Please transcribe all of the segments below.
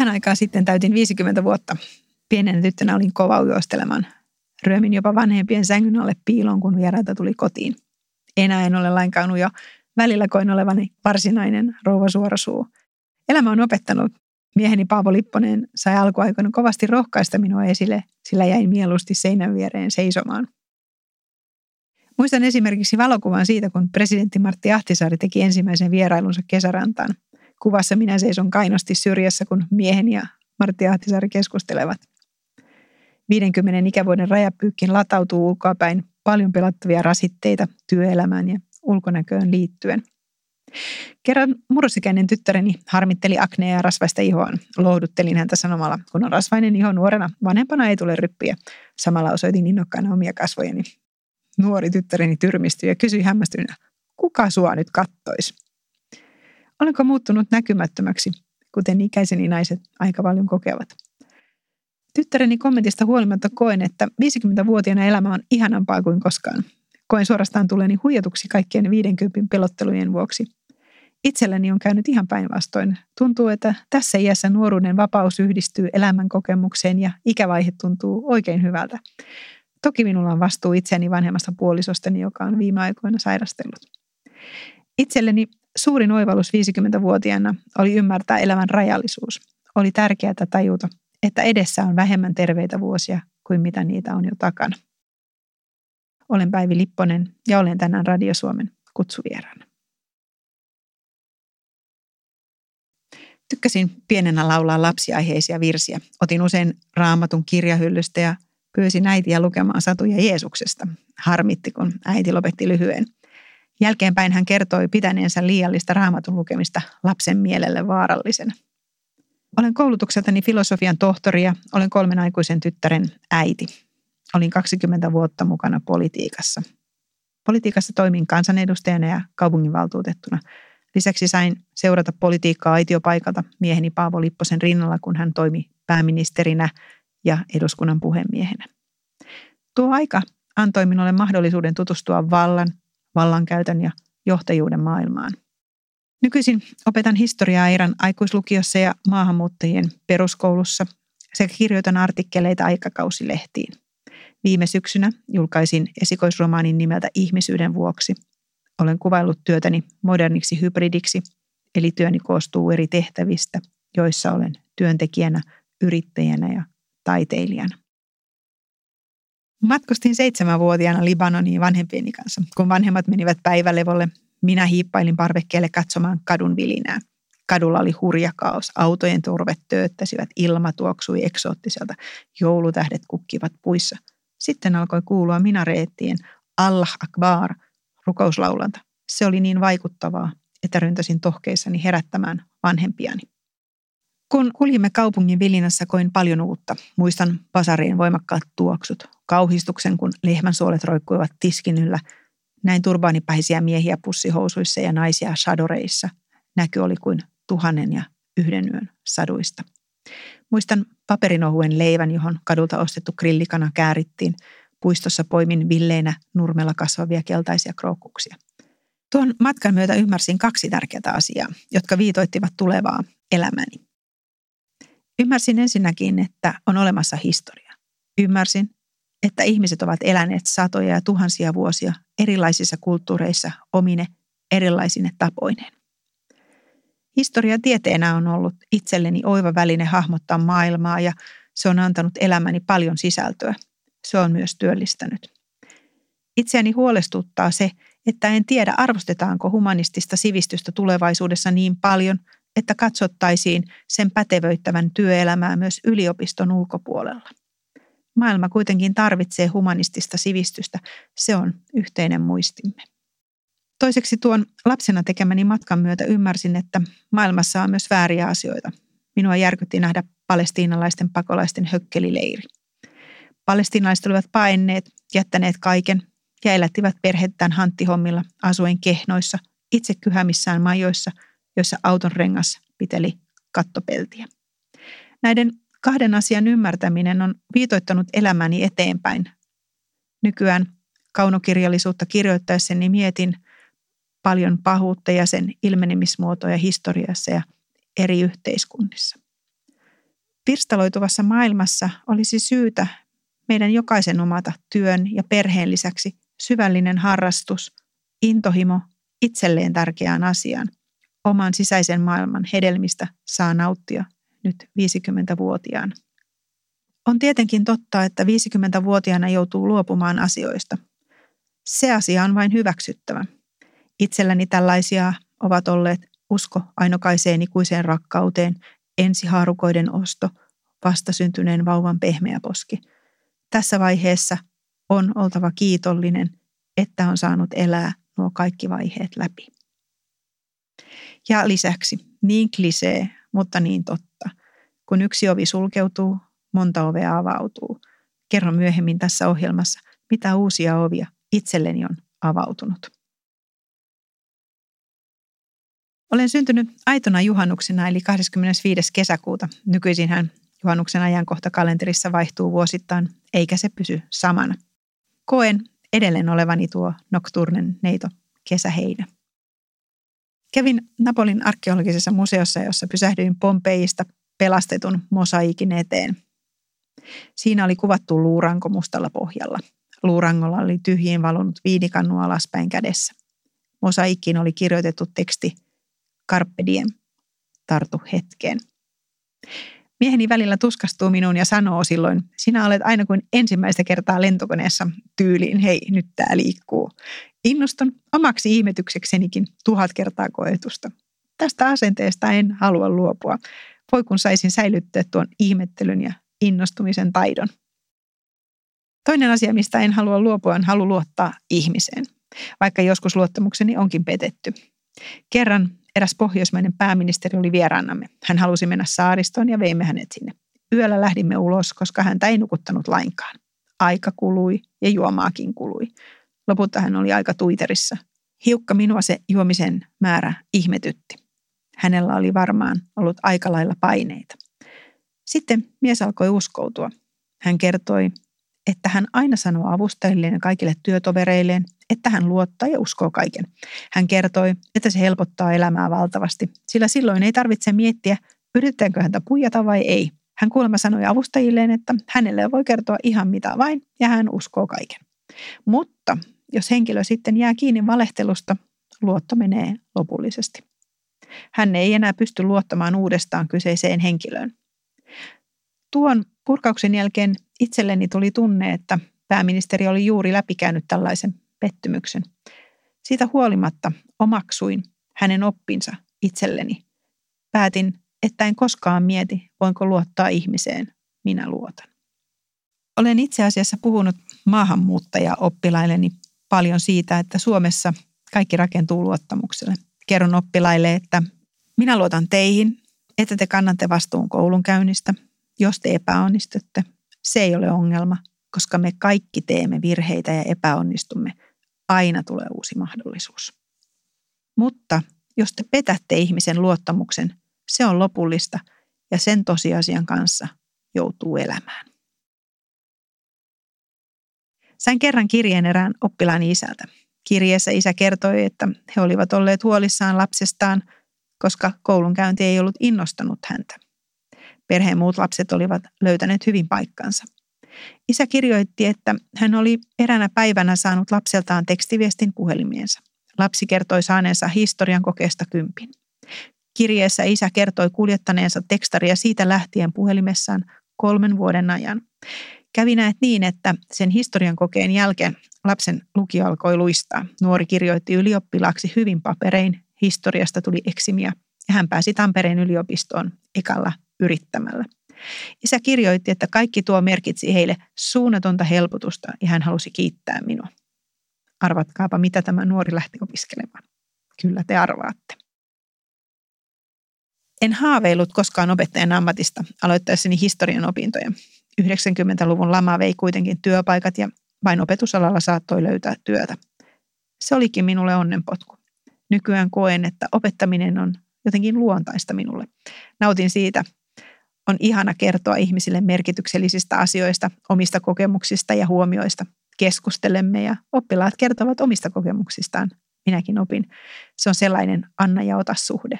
Vähän aikaa sitten täytin 50 vuotta. Pienen tyttönä olin kova ujoistelemaan. Ryömin jopa vanhempien sängyn alle piiloon, kun vieraita tuli kotiin. Enää en ole lainkaan ujo. Välillä koin olevani varsinainen rouva suorasuu. Elämä on opettanut. Mieheni Paavo Lipponen sai alkuaikoina kovasti rohkaista minua esille, sillä jäin mieluusti seinän viereen seisomaan. Muistan esimerkiksi valokuvan siitä, kun presidentti Martti Ahtisaari teki ensimmäisen vierailunsa kesärantaan. Kuvassa minä seison kainosti syrjässä, kun mieheni ja Martti Ahtisaari keskustelevat. 50 ikävuoden rajapyykkin latautuu ulkoapäin paljon pelattavia rasitteita työelämään ja ulkonäköön liittyen. Kerran murrosikäinen tyttäreni harmitteli aknea ja rasvaista ihoaan. Lohduttelin häntä sanomalla, kun on rasvainen iho nuorena, vanhempana ei tule ryppiä. Samalla osoitin innokkaana omia kasvojeni. Nuori tyttäreni tyrmistyi ja kysyi hämmästyneenä, kuka sua nyt kattois? Olenko muuttunut näkymättömäksi, kuten ikäiseni naiset aika paljon kokevat? Tyttäreni kommentista huolimatta koen, että 50-vuotiaana elämä on ihanampaa kuin koskaan. Koen suorastaan tuleni huijatuksi kaikkien 50 pelottelujen vuoksi. Itselläni on käynyt ihan päinvastoin. Tuntuu, että tässä iässä nuoruuden vapaus yhdistyy elämän kokemukseen ja ikävaihe tuntuu oikein hyvältä. Toki minulla on vastuu itseni vanhemmasta puolisostani, joka on viime aikoina sairastellut. Itselleni suurin oivallus 50-vuotiaana oli ymmärtää elämän rajallisuus. Oli tärkeää tajuta, että edessä on vähemmän terveitä vuosia kuin mitä niitä on jo takana. Olen Päivi Lipponen ja olen tänään Radio Suomen kutsuvieraana. Tykkäsin pienenä laulaa lapsiaiheisia virsiä. Otin usein raamatun kirjahyllystä ja pyysin äitiä lukemaan satuja Jeesuksesta. Harmitti, kun äiti lopetti lyhyen. Jälkeenpäin hän kertoi pitäneensä liiallista raamatun lukemista lapsen mielelle vaarallisena. Olen koulutukseltani filosofian tohtori ja olen kolmen aikuisen tyttären äiti. Olin 20 vuotta mukana politiikassa. Politiikassa toimin kansanedustajana ja kaupunginvaltuutettuna. Lisäksi sain seurata politiikkaa aitiopaikalta mieheni Paavo Lipposen rinnalla, kun hän toimi pääministerinä ja eduskunnan puhemiehenä. Tuo aika antoi minulle mahdollisuuden tutustua vallan, vallankäytön ja johtajuuden maailmaan. Nykyisin opetan historiaa Iran aikuislukiossa ja maahanmuuttajien peruskoulussa sekä kirjoitan artikkeleita aikakausilehtiin. Viime syksynä julkaisin esikoisromaanin nimeltä Ihmisyyden vuoksi. Olen kuvaillut työtäni moderniksi hybridiksi, eli työni koostuu eri tehtävistä, joissa olen työntekijänä, yrittäjänä ja taiteilijana. Matkustin seitsemänvuotiaana Libanoniin vanhempieni kanssa. Kun vanhemmat menivät päivälevolle, minä hiippailin parvekkeelle katsomaan kadun vilinää. Kadulla oli hurja kaos. Autojen turvet tööttäsivät, ilma tuoksui eksoottiselta, joulutähdet kukkivat puissa. Sitten alkoi kuulua minareettien Allah Akbar rukouslaulanta. Se oli niin vaikuttavaa, että ryntäsin tohkeissani herättämään vanhempiani. Kun kuljimme kaupungin vilinässä, koin paljon uutta. Muistan pasarien voimakkaat tuoksut, kauhistuksen, kun lehmänsuolet roikkuivat tiskin yllä. Näin turbaanipäisiä miehiä pussihousuissa ja naisia shadoreissa. Näky oli kuin tuhannen ja yhden yön saduista. Muistan paperinohuen leivän, johon kadulta ostettu grillikana käärittiin. Puistossa poimin villeinä nurmella kasvavia keltaisia krookkuksia. Tuon matkan myötä ymmärsin kaksi tärkeää asiaa, jotka viitoittivat tulevaa elämäni. Ymmärsin ensinnäkin, että on olemassa historia. Ymmärsin, että ihmiset ovat eläneet satoja ja tuhansia vuosia erilaisissa kulttuureissa omine erilaisine tapoineen. Historia tieteenä on ollut itselleni oiva väline hahmottaa maailmaa ja se on antanut elämäni paljon sisältöä. Se on myös työllistänyt. Itseäni huolestuttaa se, että en tiedä arvostetaanko humanistista sivistystä tulevaisuudessa niin paljon – että katsottaisiin sen pätevöittävän työelämää myös yliopiston ulkopuolella. Maailma kuitenkin tarvitsee humanistista sivistystä, se on yhteinen muistimme. Toiseksi tuon lapsena tekemäni matkan myötä ymmärsin, että maailmassa on myös vääriä asioita. Minua järkytti nähdä palestiinalaisten pakolaisten hökkelileiri. Palestiinalaiset olivat paineet, jättäneet kaiken ja elättivät perhettään hanttihommilla asuen kehnoissa, itse kyhämissään majoissa – jossa auton rengas piteli kattopeltiä. Näiden kahden asian ymmärtäminen on viitoittanut elämäni eteenpäin. Nykyään kaunokirjallisuutta kirjoittaessani mietin paljon pahuutta ja sen ilmenemismuotoja historiassa ja eri yhteiskunnissa. Pirstaloituvassa maailmassa olisi syytä meidän jokaisen omata työn ja perheen lisäksi syvällinen harrastus, intohimo itselleen tärkeään asiaan. Oman sisäisen maailman hedelmistä saa nauttia nyt 50-vuotiaana. On tietenkin totta, että 50-vuotiaana joutuu luopumaan asioista. Se asia on vain hyväksyttävä. Itselläni tällaisia ovat olleet usko ainokaiseen ikuiseen rakkauteen, ensihaarukoiden osto, vastasyntyneen vauvan pehmeä poski. Tässä vaiheessa on oltava kiitollinen, että on saanut elää nuo kaikki vaiheet läpi. Ja lisäksi, niin klisee, mutta niin totta. Kun yksi ovi sulkeutuu, monta ovea avautuu. Kerron myöhemmin tässä ohjelmassa, mitä uusia ovia itselleni on avautunut. Olen syntynyt aitona juhannuksena eli 25. kesäkuuta. Nykyisin hän juhannuksen ajankohta kalenterissa vaihtuu vuosittain, eikä se pysy samana. Koen edelleen olevani tuo nokturnen neito kesäheinä. Kävin Napolin arkeologisessa museossa, jossa pysähdyin Pompeista pelastetun mosaikin eteen. Siinä oli kuvattu luuranko mustalla pohjalla. Luurangolla oli tyhjiin valunut viinikannu alaspäin kädessä. Mosaikkiin oli kirjoitettu teksti Carpe diem, tartu hetkeen. Mieheni välillä tuskastuu minuun ja sanoo silloin, sinä olet aina kuin ensimmäistä kertaa lentokoneessa tyyliin, hei nyt tää liikkuu. Innostun omaksi ihmetykseksenikin tuhat kertaa koetusta. Tästä asenteesta en halua luopua. Voi kun saisin säilyttää tuon ihmettelyn ja innostumisen taidon. Toinen asia, mistä en halua luopua, on halu luottaa ihmiseen, vaikka joskus luottamukseni onkin petetty. Kerran eräs pohjoismainen pääministeri oli vieraannamme. Hän halusi mennä saaristoon ja veimme hänet sinne. Yöllä lähdimme ulos, koska häntä ei nukuttanut lainkaan. Aika kului ja juomaakin kului. Lopulta hän oli aika tuiterissa. Hiukka minua se juomisen määrä ihmetytti. Hänellä oli varmaan ollut aika lailla paineita. Sitten mies alkoi uskoutua. Hän kertoi, että hän aina sanoo avustajilleen ja kaikille työtovereilleen, että hän luottaa ja uskoo kaiken. Hän kertoi, että se helpottaa elämää valtavasti, sillä silloin ei tarvitse miettiä, yritetäänkö häntä puijata vai ei. Hän kuulemma sanoi avustajilleen, että hänelle voi kertoa ihan mitä vain ja hän uskoo kaiken. Mutta jos henkilö sitten jää kiinni valehtelusta, luotto menee lopullisesti. Hän ei enää pysty luottamaan uudestaan kyseiseen henkilöön. Tuon purkauksen jälkeen itselleni tuli tunne, että pääministeri oli juuri läpikäynyt tällaisen pettymyksen. Siitä huolimatta omaksuin hänen oppinsa itselleni. Päätin, että en koskaan mieti, voinko luottaa ihmiseen. Minä luotan. Olen itse asiassa puhunut maahanmuuttaja-oppilailleni paljon siitä, että Suomessa kaikki rakentuu luottamukselle. Kerron oppilaille, että minä luotan teihin, että te kannatte vastuun koulunkäynnistä. Jos te epäonnistutte, se ei ole ongelma, koska me kaikki teemme virheitä ja epäonnistumme. Aina tulee uusi mahdollisuus. Mutta jos te petätte ihmisen luottamuksen, se on lopullista ja sen tosiasian kanssa joutuu elämään. Sain kerran kirjeen erään oppilaani isältä. Kirjeessä isä kertoi, että he olivat olleet huolissaan lapsestaan, koska koulunkäynti ei ollut innostanut häntä. Perheen muut lapset olivat löytäneet hyvin paikkansa. Isä kirjoitti, että hän oli eränä päivänä saanut lapseltaan tekstiviestin puhelimiensa. Lapsi kertoi saaneensa historian kokeesta kympin. Kirjeessä isä kertoi kuljettaneensa tekstaria siitä lähtien puhelimessaan kolmen vuoden ajan. Kävi näet niin, että sen historian kokeen jälkeen lapsen lukio alkoi luistaa. Nuori kirjoitti ylioppilaaksi hyvin paperein, historiasta tuli eksimiä ja hän pääsi Tampereen yliopistoon ekalla yrittämällä. Isä kirjoitti, että kaikki tuo merkitsi heille suunnatonta helpotusta ja hän halusi kiittää minua. Arvatkaapa, mitä tämä nuori lähti opiskelemaan. Kyllä te arvaatte. En haaveillut koskaan opettajan ammatista aloittaessani historian opintoja. 90-luvun lama vei kuitenkin työpaikat ja vain opetusalalla saattoi löytää työtä. Se olikin minulle onnenpotku. Nykyään koen, että opettaminen on jotenkin luontaista minulle. Nautin siitä. On ihana kertoa ihmisille merkityksellisistä asioista, omista kokemuksista ja huomioista. Keskustelemme ja oppilaat kertovat omista kokemuksistaan. Minäkin opin. Se on sellainen anna ja ota suhde.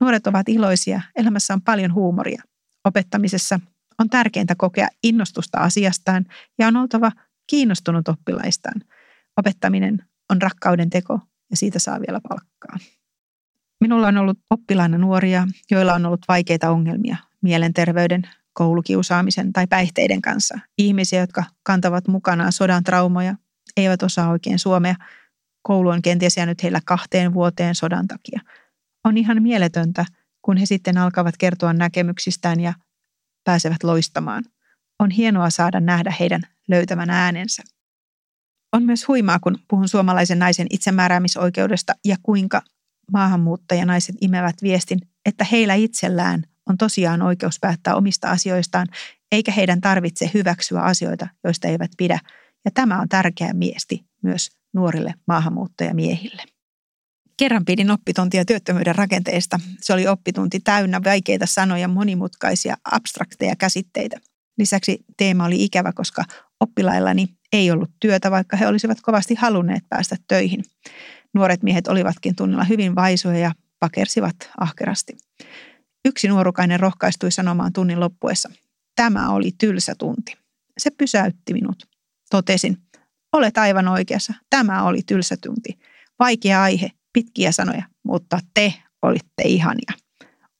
Nuoret ovat iloisia, elämässä on paljon huumoria. Opettamisessa on tärkeintä kokea innostusta asiastaan ja on oltava kiinnostunut oppilaistaan. Opettaminen on rakkauden teko ja siitä saa vielä palkkaa. Minulla on ollut oppilaina nuoria, joilla on ollut vaikeita ongelmia mielenterveyden, koulukiusaamisen tai päihteiden kanssa. Ihmisiä, jotka kantavat mukanaan sodan traumoja, eivät osaa oikein suomea. Koulu on kenties jäänyt heillä kahteen vuoteen sodan takia. On ihan mieletöntä, kun he sitten alkavat kertoa näkemyksistään ja pääsevät loistamaan. On hienoa saada nähdä heidän löytämän äänensä. On myös huimaa, kun puhun suomalaisen naisen itsemääräämisoikeudesta ja kuinka maahanmuuttajanaiset imevät viestin, että heillä itsellään on tosiaan oikeus päättää omista asioistaan, eikä heidän tarvitse hyväksyä asioita, joista eivät pidä. Ja tämä on tärkeä miesti myös nuorille maahanmuuttajamiehille. Kerran pidin oppituntia työttömyyden rakenteesta. Se oli oppitunti täynnä vaikeita sanoja, monimutkaisia, abstrakteja käsitteitä. Lisäksi teema oli ikävä, koska oppilaillani ei ollut työtä, vaikka he olisivat kovasti halunneet päästä töihin. Nuoret miehet olivatkin tunnilla hyvin vaisoja ja pakersivat ahkerasti. Yksi nuorukainen rohkaistui sanomaan tunnin loppuessa. Tämä oli tylsä tunti. Se pysäytti minut. Totesin, olet aivan oikeassa. Tämä oli tylsä tunti. Vaikea aihe, pitkiä sanoja, mutta te olitte ihania.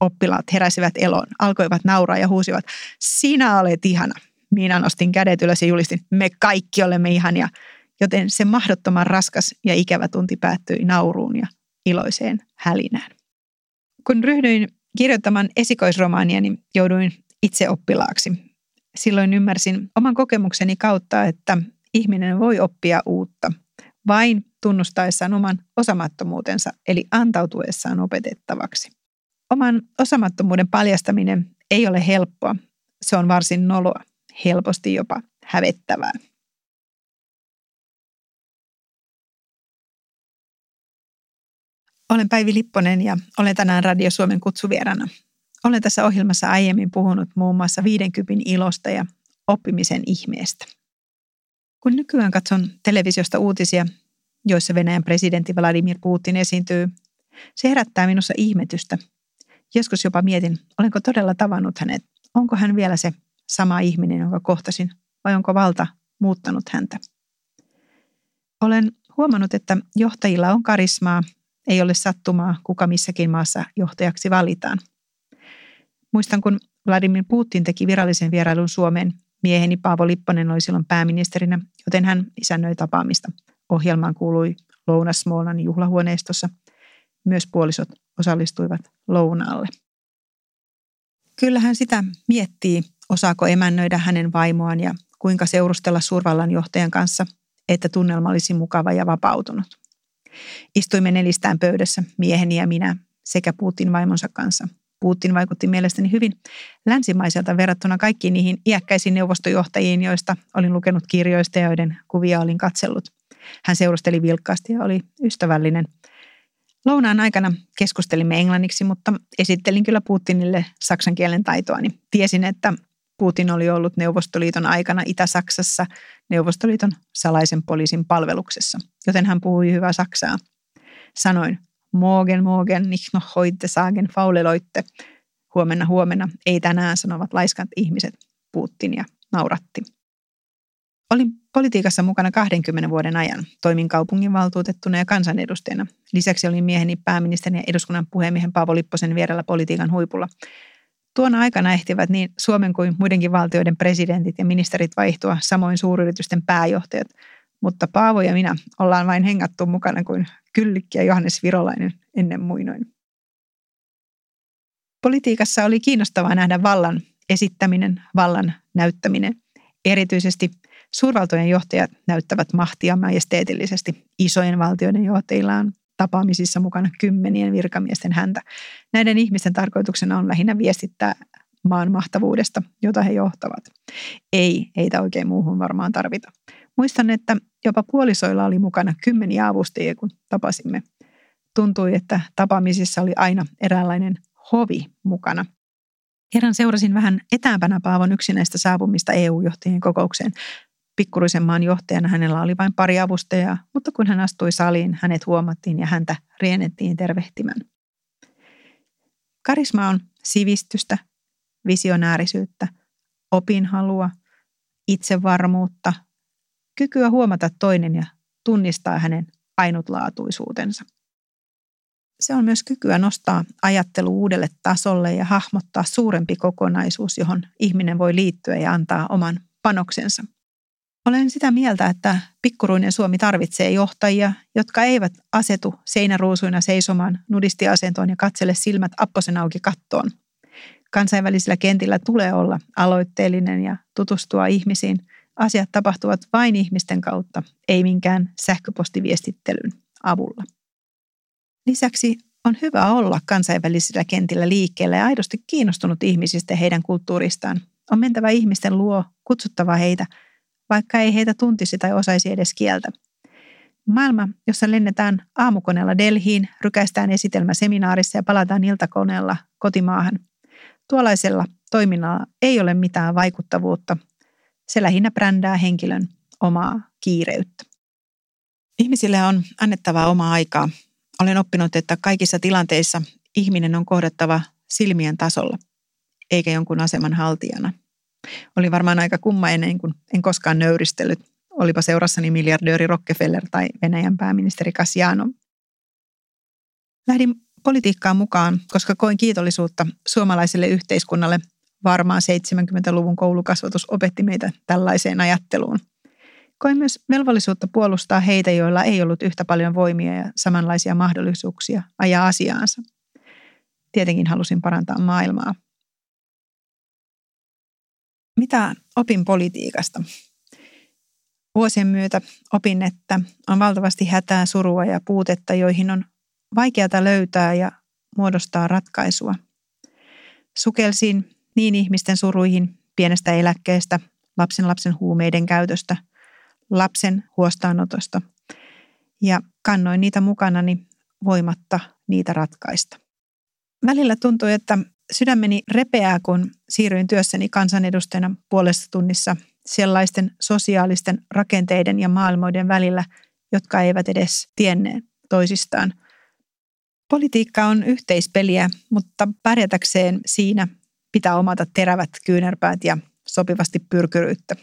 Oppilaat heräsivät eloon, alkoivat nauraa ja huusivat, sinä olet ihana. Minä nostin kädet ylös ja julistin, me kaikki olemme ihania. Joten se mahdottoman raskas ja ikävä tunti päättyi nauruun ja iloiseen hälinään. Kun ryhdyin kirjoittamaan esikoisromaania, niin jouduin itse oppilaaksi. Silloin ymmärsin oman kokemukseni kautta, että ihminen voi oppia uutta vain tunnustaessaan oman osamattomuutensa, eli antautuessaan opetettavaksi. Oman osamattomuuden paljastaminen ei ole helppoa. Se on varsin noloa, helposti jopa hävettävää. Olen Päivi Lipponen ja olen tänään Radio Suomen kutsuvierana. Olen tässä ohjelmassa aiemmin puhunut muun muassa 50 ilosta ja oppimisen ihmeestä. Kun nykyään katson televisiosta uutisia, joissa Venäjän presidentti Vladimir Putin esiintyy, se herättää minussa ihmetystä. Joskus jopa mietin, olenko todella tavannut hänet. Onko hän vielä se sama ihminen, jonka kohtasin, vai onko valta muuttanut häntä? Olen huomannut, että johtajilla on karismaa ei ole sattumaa, kuka missäkin maassa johtajaksi valitaan. Muistan, kun Vladimir Putin teki virallisen vierailun Suomeen, mieheni Paavo Lipponen oli silloin pääministerinä, joten hän isännöi tapaamista. Ohjelmaan kuului lounas Smolnan juhlahuoneistossa. Myös puolisot osallistuivat lounaalle. Kyllähän sitä miettii, osaako emännöidä hänen vaimoaan ja kuinka seurustella suurvallan johtajan kanssa, että tunnelma olisi mukava ja vapautunut. Istuimme nelistään pöydässä, mieheni ja minä, sekä Putin vaimonsa kanssa. Putin vaikutti mielestäni hyvin länsimaiselta verrattuna kaikkiin niihin iäkkäisiin neuvostojohtajiin, joista olin lukenut kirjoista ja joiden kuvia olin katsellut. Hän seurusteli vilkkaasti ja oli ystävällinen. Lounaan aikana keskustelimme englanniksi, mutta esittelin kyllä Putinille saksan kielen taitoani. Tiesin, että Putin oli ollut Neuvostoliiton aikana Itä-Saksassa Neuvostoliiton salaisen poliisin palveluksessa, joten hän puhui hyvää saksaa. Sanoin, morgen, morgen, nicht noch heute sagen, fauleloitte. Huomenna, huomenna, ei tänään, sanovat laiskat ihmiset, Putin ja nauratti. Olin politiikassa mukana 20 vuoden ajan. Toimin kaupunginvaltuutettuna ja kansanedustajana. Lisäksi olin mieheni pääministerin ja eduskunnan puhemiehen Paavo Lipposen vierellä politiikan huipulla. Tuona aikana ehtivät niin Suomen kuin muidenkin valtioiden presidentit ja ministerit vaihtua, samoin suuryritysten pääjohtajat. Mutta Paavo ja minä ollaan vain hengattu mukana kuin Kyllikki ja Johannes Virolainen ennen muinoin. Politiikassa oli kiinnostavaa nähdä vallan esittäminen, vallan näyttäminen. Erityisesti suurvaltojen johtajat näyttävät mahtia majesteetillisesti. Isojen valtioiden johtajilla on tapaamisissa mukana kymmenien virkamiesten häntä. Näiden ihmisten tarkoituksena on lähinnä viestittää maan mahtavuudesta, jota he johtavat. Ei heitä oikein muuhun varmaan tarvita. Muistan, että jopa puolisoilla oli mukana kymmeniä avustajia, kun tapasimme. Tuntui, että tapaamisissa oli aina eräänlainen hovi mukana. Kerran seurasin vähän etäämpänä Paavon yksinäistä saapumista EU-johtajien kokoukseen pikkuruisen maan johtajana hänellä oli vain pari avustajaa, mutta kun hän astui saliin, hänet huomattiin ja häntä riennettiin tervehtimään. Karisma on sivistystä, visionäärisyyttä, opinhalua, itsevarmuutta, kykyä huomata toinen ja tunnistaa hänen ainutlaatuisuutensa. Se on myös kykyä nostaa ajattelu uudelle tasolle ja hahmottaa suurempi kokonaisuus, johon ihminen voi liittyä ja antaa oman panoksensa. Olen sitä mieltä, että pikkuruinen Suomi tarvitsee johtajia, jotka eivät asetu seinäruusuina seisomaan nudistiasentoon ja katsele silmät apposen auki kattoon. Kansainvälisillä kentillä tulee olla aloitteellinen ja tutustua ihmisiin. Asiat tapahtuvat vain ihmisten kautta, ei minkään sähköpostiviestittelyn avulla. Lisäksi on hyvä olla kansainvälisillä kentillä liikkeellä ja aidosti kiinnostunut ihmisistä heidän kulttuuristaan. On mentävä ihmisten luo, kutsuttava heitä, vaikka ei heitä tuntisi tai osaisi edes kieltä. Maailma, jossa lennetään aamukoneella Delhiin, rykäistään esitelmä seminaarissa ja palataan iltakoneella kotimaahan. Tuollaisella toiminnalla ei ole mitään vaikuttavuutta. Se lähinnä brändää henkilön omaa kiireyttä. Ihmisille on annettava omaa aikaa olen oppinut, että kaikissa tilanteissa ihminen on kohdattava silmien tasolla, eikä jonkun aseman haltijana. Oli varmaan aika kummainen, kun en koskaan nöyristellyt, olipa seurassani miljardööri Rockefeller tai Venäjän pääministeri Kasjano. Lähdin politiikkaan mukaan, koska koin kiitollisuutta suomalaiselle yhteiskunnalle. Varmaan 70-luvun koulukasvatus opetti meitä tällaiseen ajatteluun – Koin myös velvollisuutta puolustaa heitä, joilla ei ollut yhtä paljon voimia ja samanlaisia mahdollisuuksia ajaa asiaansa. Tietenkin halusin parantaa maailmaa. Mitä opin politiikasta? Vuosien myötä opin, että on valtavasti hätää, surua ja puutetta, joihin on vaikeata löytää ja muodostaa ratkaisua. Sukelsin niin ihmisten suruihin pienestä eläkkeestä, lapsen lapsen huumeiden käytöstä – lapsen huostaanotosta ja kannoin niitä mukanani voimatta niitä ratkaista. Välillä tuntui, että sydämeni repeää, kun siirryin työssäni kansanedustajana puolessa tunnissa sellaisten sosiaalisten rakenteiden ja maailmoiden välillä, jotka eivät edes tienneet toisistaan. Politiikka on yhteispeliä, mutta pärjätäkseen siinä pitää omata terävät kyynärpäät ja sopivasti pyrkyryyttä.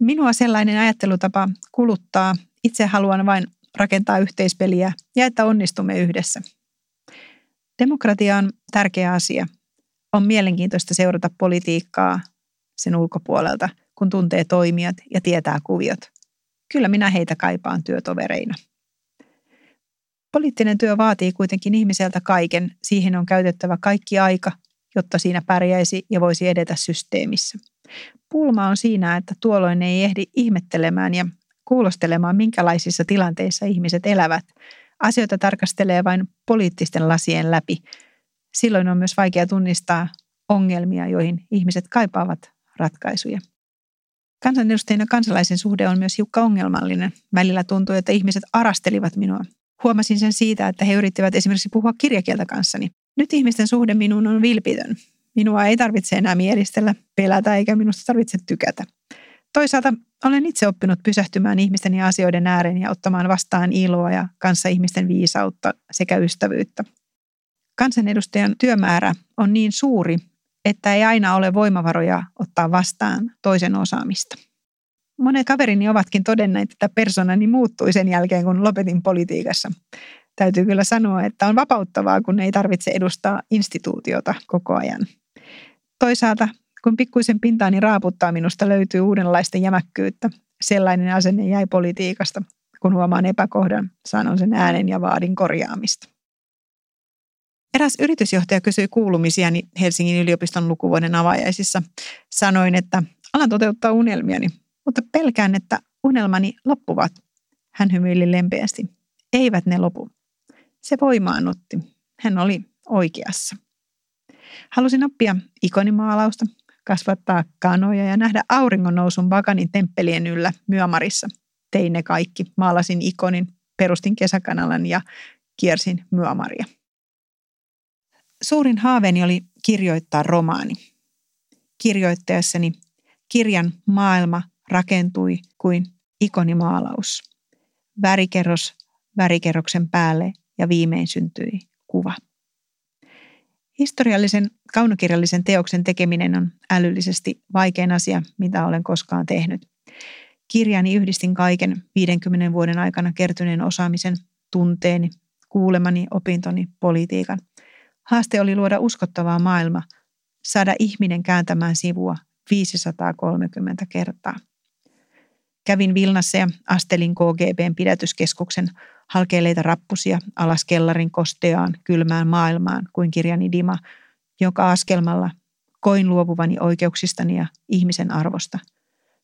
Minua sellainen ajattelutapa kuluttaa. Itse haluan vain rakentaa yhteispeliä ja että onnistumme yhdessä. Demokratia on tärkeä asia. On mielenkiintoista seurata politiikkaa sen ulkopuolelta, kun tuntee toimijat ja tietää kuviot. Kyllä minä heitä kaipaan työtovereina. Poliittinen työ vaatii kuitenkin ihmiseltä kaiken. Siihen on käytettävä kaikki aika, jotta siinä pärjäisi ja voisi edetä systeemissä. Pulma on siinä, että tuolloin ei ehdi ihmettelemään ja kuulostelemaan, minkälaisissa tilanteissa ihmiset elävät. Asioita tarkastelee vain poliittisten lasien läpi. Silloin on myös vaikea tunnistaa ongelmia, joihin ihmiset kaipaavat ratkaisuja. Kansanedustajien ja kansalaisen suhde on myös hiukka ongelmallinen. Välillä tuntuu, että ihmiset arastelivat minua. Huomasin sen siitä, että he yrittivät esimerkiksi puhua kirjakieltä kanssani. Nyt ihmisten suhde minuun on vilpitön. Minua ei tarvitse enää mielistellä, pelätä eikä minusta tarvitse tykätä. Toisaalta olen itse oppinut pysähtymään ihmisten ja asioiden ääreen ja ottamaan vastaan iloa ja kanssa ihmisten viisautta sekä ystävyyttä. Kansanedustajan työmäärä on niin suuri, että ei aina ole voimavaroja ottaa vastaan toisen osaamista. Monet kaverini ovatkin todenneet, että persoonani muuttui sen jälkeen, kun lopetin politiikassa. Täytyy kyllä sanoa, että on vapauttavaa, kun ei tarvitse edustaa instituutiota koko ajan. Toisaalta, kun pikkuisen pintaani raaputtaa, minusta löytyy uudenlaista jämäkkyyttä. Sellainen asenne jäi politiikasta. Kun huomaan epäkohdan, sanon sen äänen ja vaadin korjaamista. Eräs yritysjohtaja kysyi kuulumisiani Helsingin yliopiston lukuvuoden avajaisissa. Sanoin, että alan toteuttaa unelmiani, mutta pelkään, että unelmani loppuvat. Hän hymyili lempeästi. Eivät ne lopu. Se voimaannutti. Hän oli oikeassa. Halusin oppia ikonimaalausta, kasvattaa kanoja ja nähdä auringon nousun Baganin temppelien yllä Myanmarissa. Tein ne kaikki. Maalasin ikonin, perustin kesäkanalan ja kiersin Myanmaria. Suurin haaveeni oli kirjoittaa romaani. Kirjoittaessani kirjan maailma rakentui kuin ikonimaalaus. Värikerros värikerroksen päälle ja viimein syntyi kuva. Historiallisen kaunokirjallisen teoksen tekeminen on älyllisesti vaikein asia, mitä olen koskaan tehnyt. Kirjani yhdistin kaiken 50 vuoden aikana kertyneen osaamisen, tunteeni, kuulemani, opintoni, politiikan. Haaste oli luoda uskottavaa maailma, saada ihminen kääntämään sivua 530 kertaa. Kävin Vilnassa ja astelin KGBn pidätyskeskuksen halkeeleita rappusia alas kellarin kosteaan kylmään maailmaan kuin kirjani Dima, joka askelmalla koin luovuvani oikeuksistani ja ihmisen arvosta.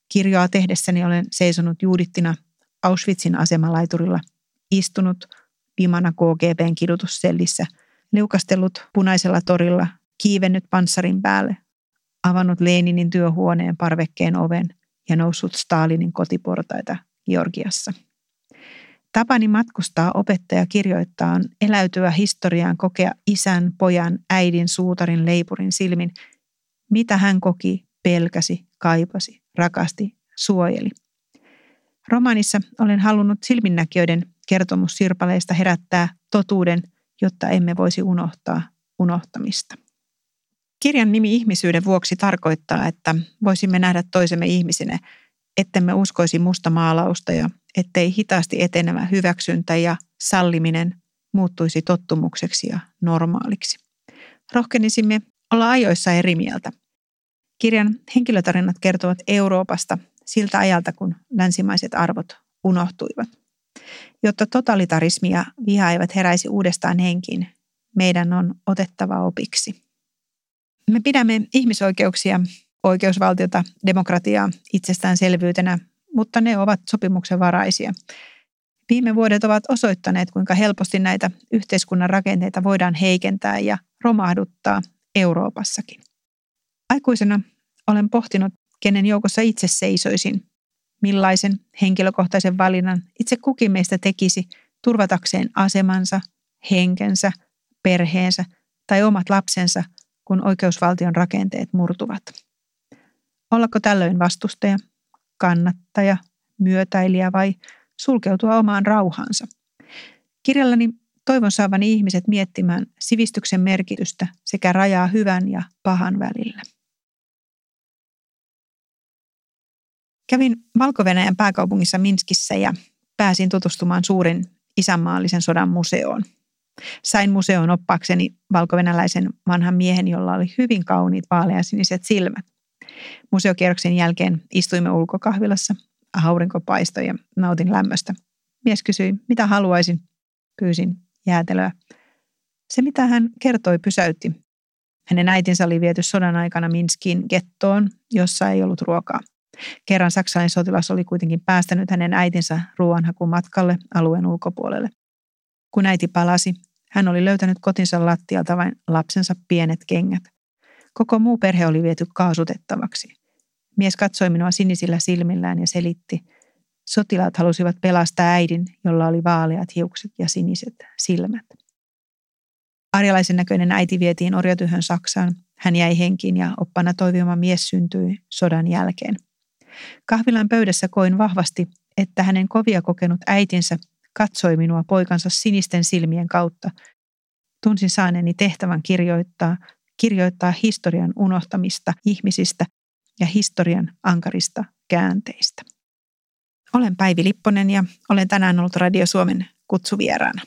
Kirjoa tehdessäni olen seisonut juudittina Auschwitzin asemalaiturilla, istunut Dimana KGBn kidutussellissä, liukastellut punaisella torilla, kiivennyt panssarin päälle, avannut Leninin työhuoneen parvekkeen oven ja noussut Stalinin kotiportaita Georgiassa. Tapani matkustaa, opettaja kirjoittaa on eläytyä historiaan kokea isän, pojan, äidin, suutarin, leipurin silmin, mitä hän koki, pelkäsi, kaipasi, rakasti, suojeli. Romaanissa olen halunnut silminnäkijöiden kertomussirpaleista herättää totuuden, jotta emme voisi unohtaa unohtamista. Kirjan nimi ihmisyyden vuoksi tarkoittaa, että voisimme nähdä toisemme ihmisinä, ettemme uskoisi musta maalausta ja ettei hitaasti etenemä hyväksyntä ja salliminen muuttuisi tottumukseksi ja normaaliksi. Rohkenisimme olla ajoissa eri mieltä. Kirjan henkilötarinat kertovat Euroopasta siltä ajalta, kun länsimaiset arvot unohtuivat. Jotta totalitarismi ja viha eivät heräisi uudestaan henkiin, meidän on otettava opiksi. Me pidämme ihmisoikeuksia, oikeusvaltiota, demokratiaa itsestäänselvyytenä, mutta ne ovat sopimuksen varaisia. Viime vuodet ovat osoittaneet, kuinka helposti näitä yhteiskunnan rakenteita voidaan heikentää ja romahduttaa Euroopassakin. Aikuisena olen pohtinut, kenen joukossa itse seisoisin, millaisen henkilökohtaisen valinnan itse kukin meistä tekisi turvatakseen asemansa, henkensä, perheensä tai omat lapsensa – kun oikeusvaltion rakenteet murtuvat. Ollako tällöin vastustaja, kannattaja, myötäilijä vai sulkeutua omaan rauhaansa? Kirjallani toivon saavani ihmiset miettimään sivistyksen merkitystä sekä rajaa hyvän ja pahan välillä. Kävin valko pääkaupungissa Minskissä ja pääsin tutustumaan suurin isänmaallisen sodan museoon – Sain museon oppaakseni valkovenäläisen vanhan miehen, jolla oli hyvin kauniit vaaleansiniset silmät. Museokierroksen jälkeen istuimme ulkokahvilassa, aurinko paistoi ja nautin lämmöstä. Mies kysyi, mitä haluaisin. Pyysin jäätelöä. Se, mitä hän kertoi, pysäytti. Hänen äitinsä oli viety sodan aikana Minskin gettoon, jossa ei ollut ruokaa. Kerran saksalainen sotilas oli kuitenkin päästänyt hänen äitinsä ruoanhakumatkalle alueen ulkopuolelle. Kun äiti palasi, hän oli löytänyt kotinsa lattialta vain lapsensa pienet kengät. Koko muu perhe oli viety kaasutettavaksi. Mies katsoi minua sinisillä silmillään ja selitti. Sotilaat halusivat pelastaa äidin, jolla oli vaaleat hiukset ja siniset silmät. Arjalaisen näköinen äiti vietiin orjatyhön Saksaan. Hän jäi henkiin ja oppana toivoma mies syntyi sodan jälkeen. Kahvilan pöydässä koin vahvasti, että hänen kovia kokenut äitinsä katsoi minua poikansa sinisten silmien kautta. Tunsin saaneeni tehtävän kirjoittaa, kirjoittaa historian unohtamista ihmisistä ja historian ankarista käänteistä. Olen Päivi Lipponen ja olen tänään ollut Radio Suomen kutsuvieraana.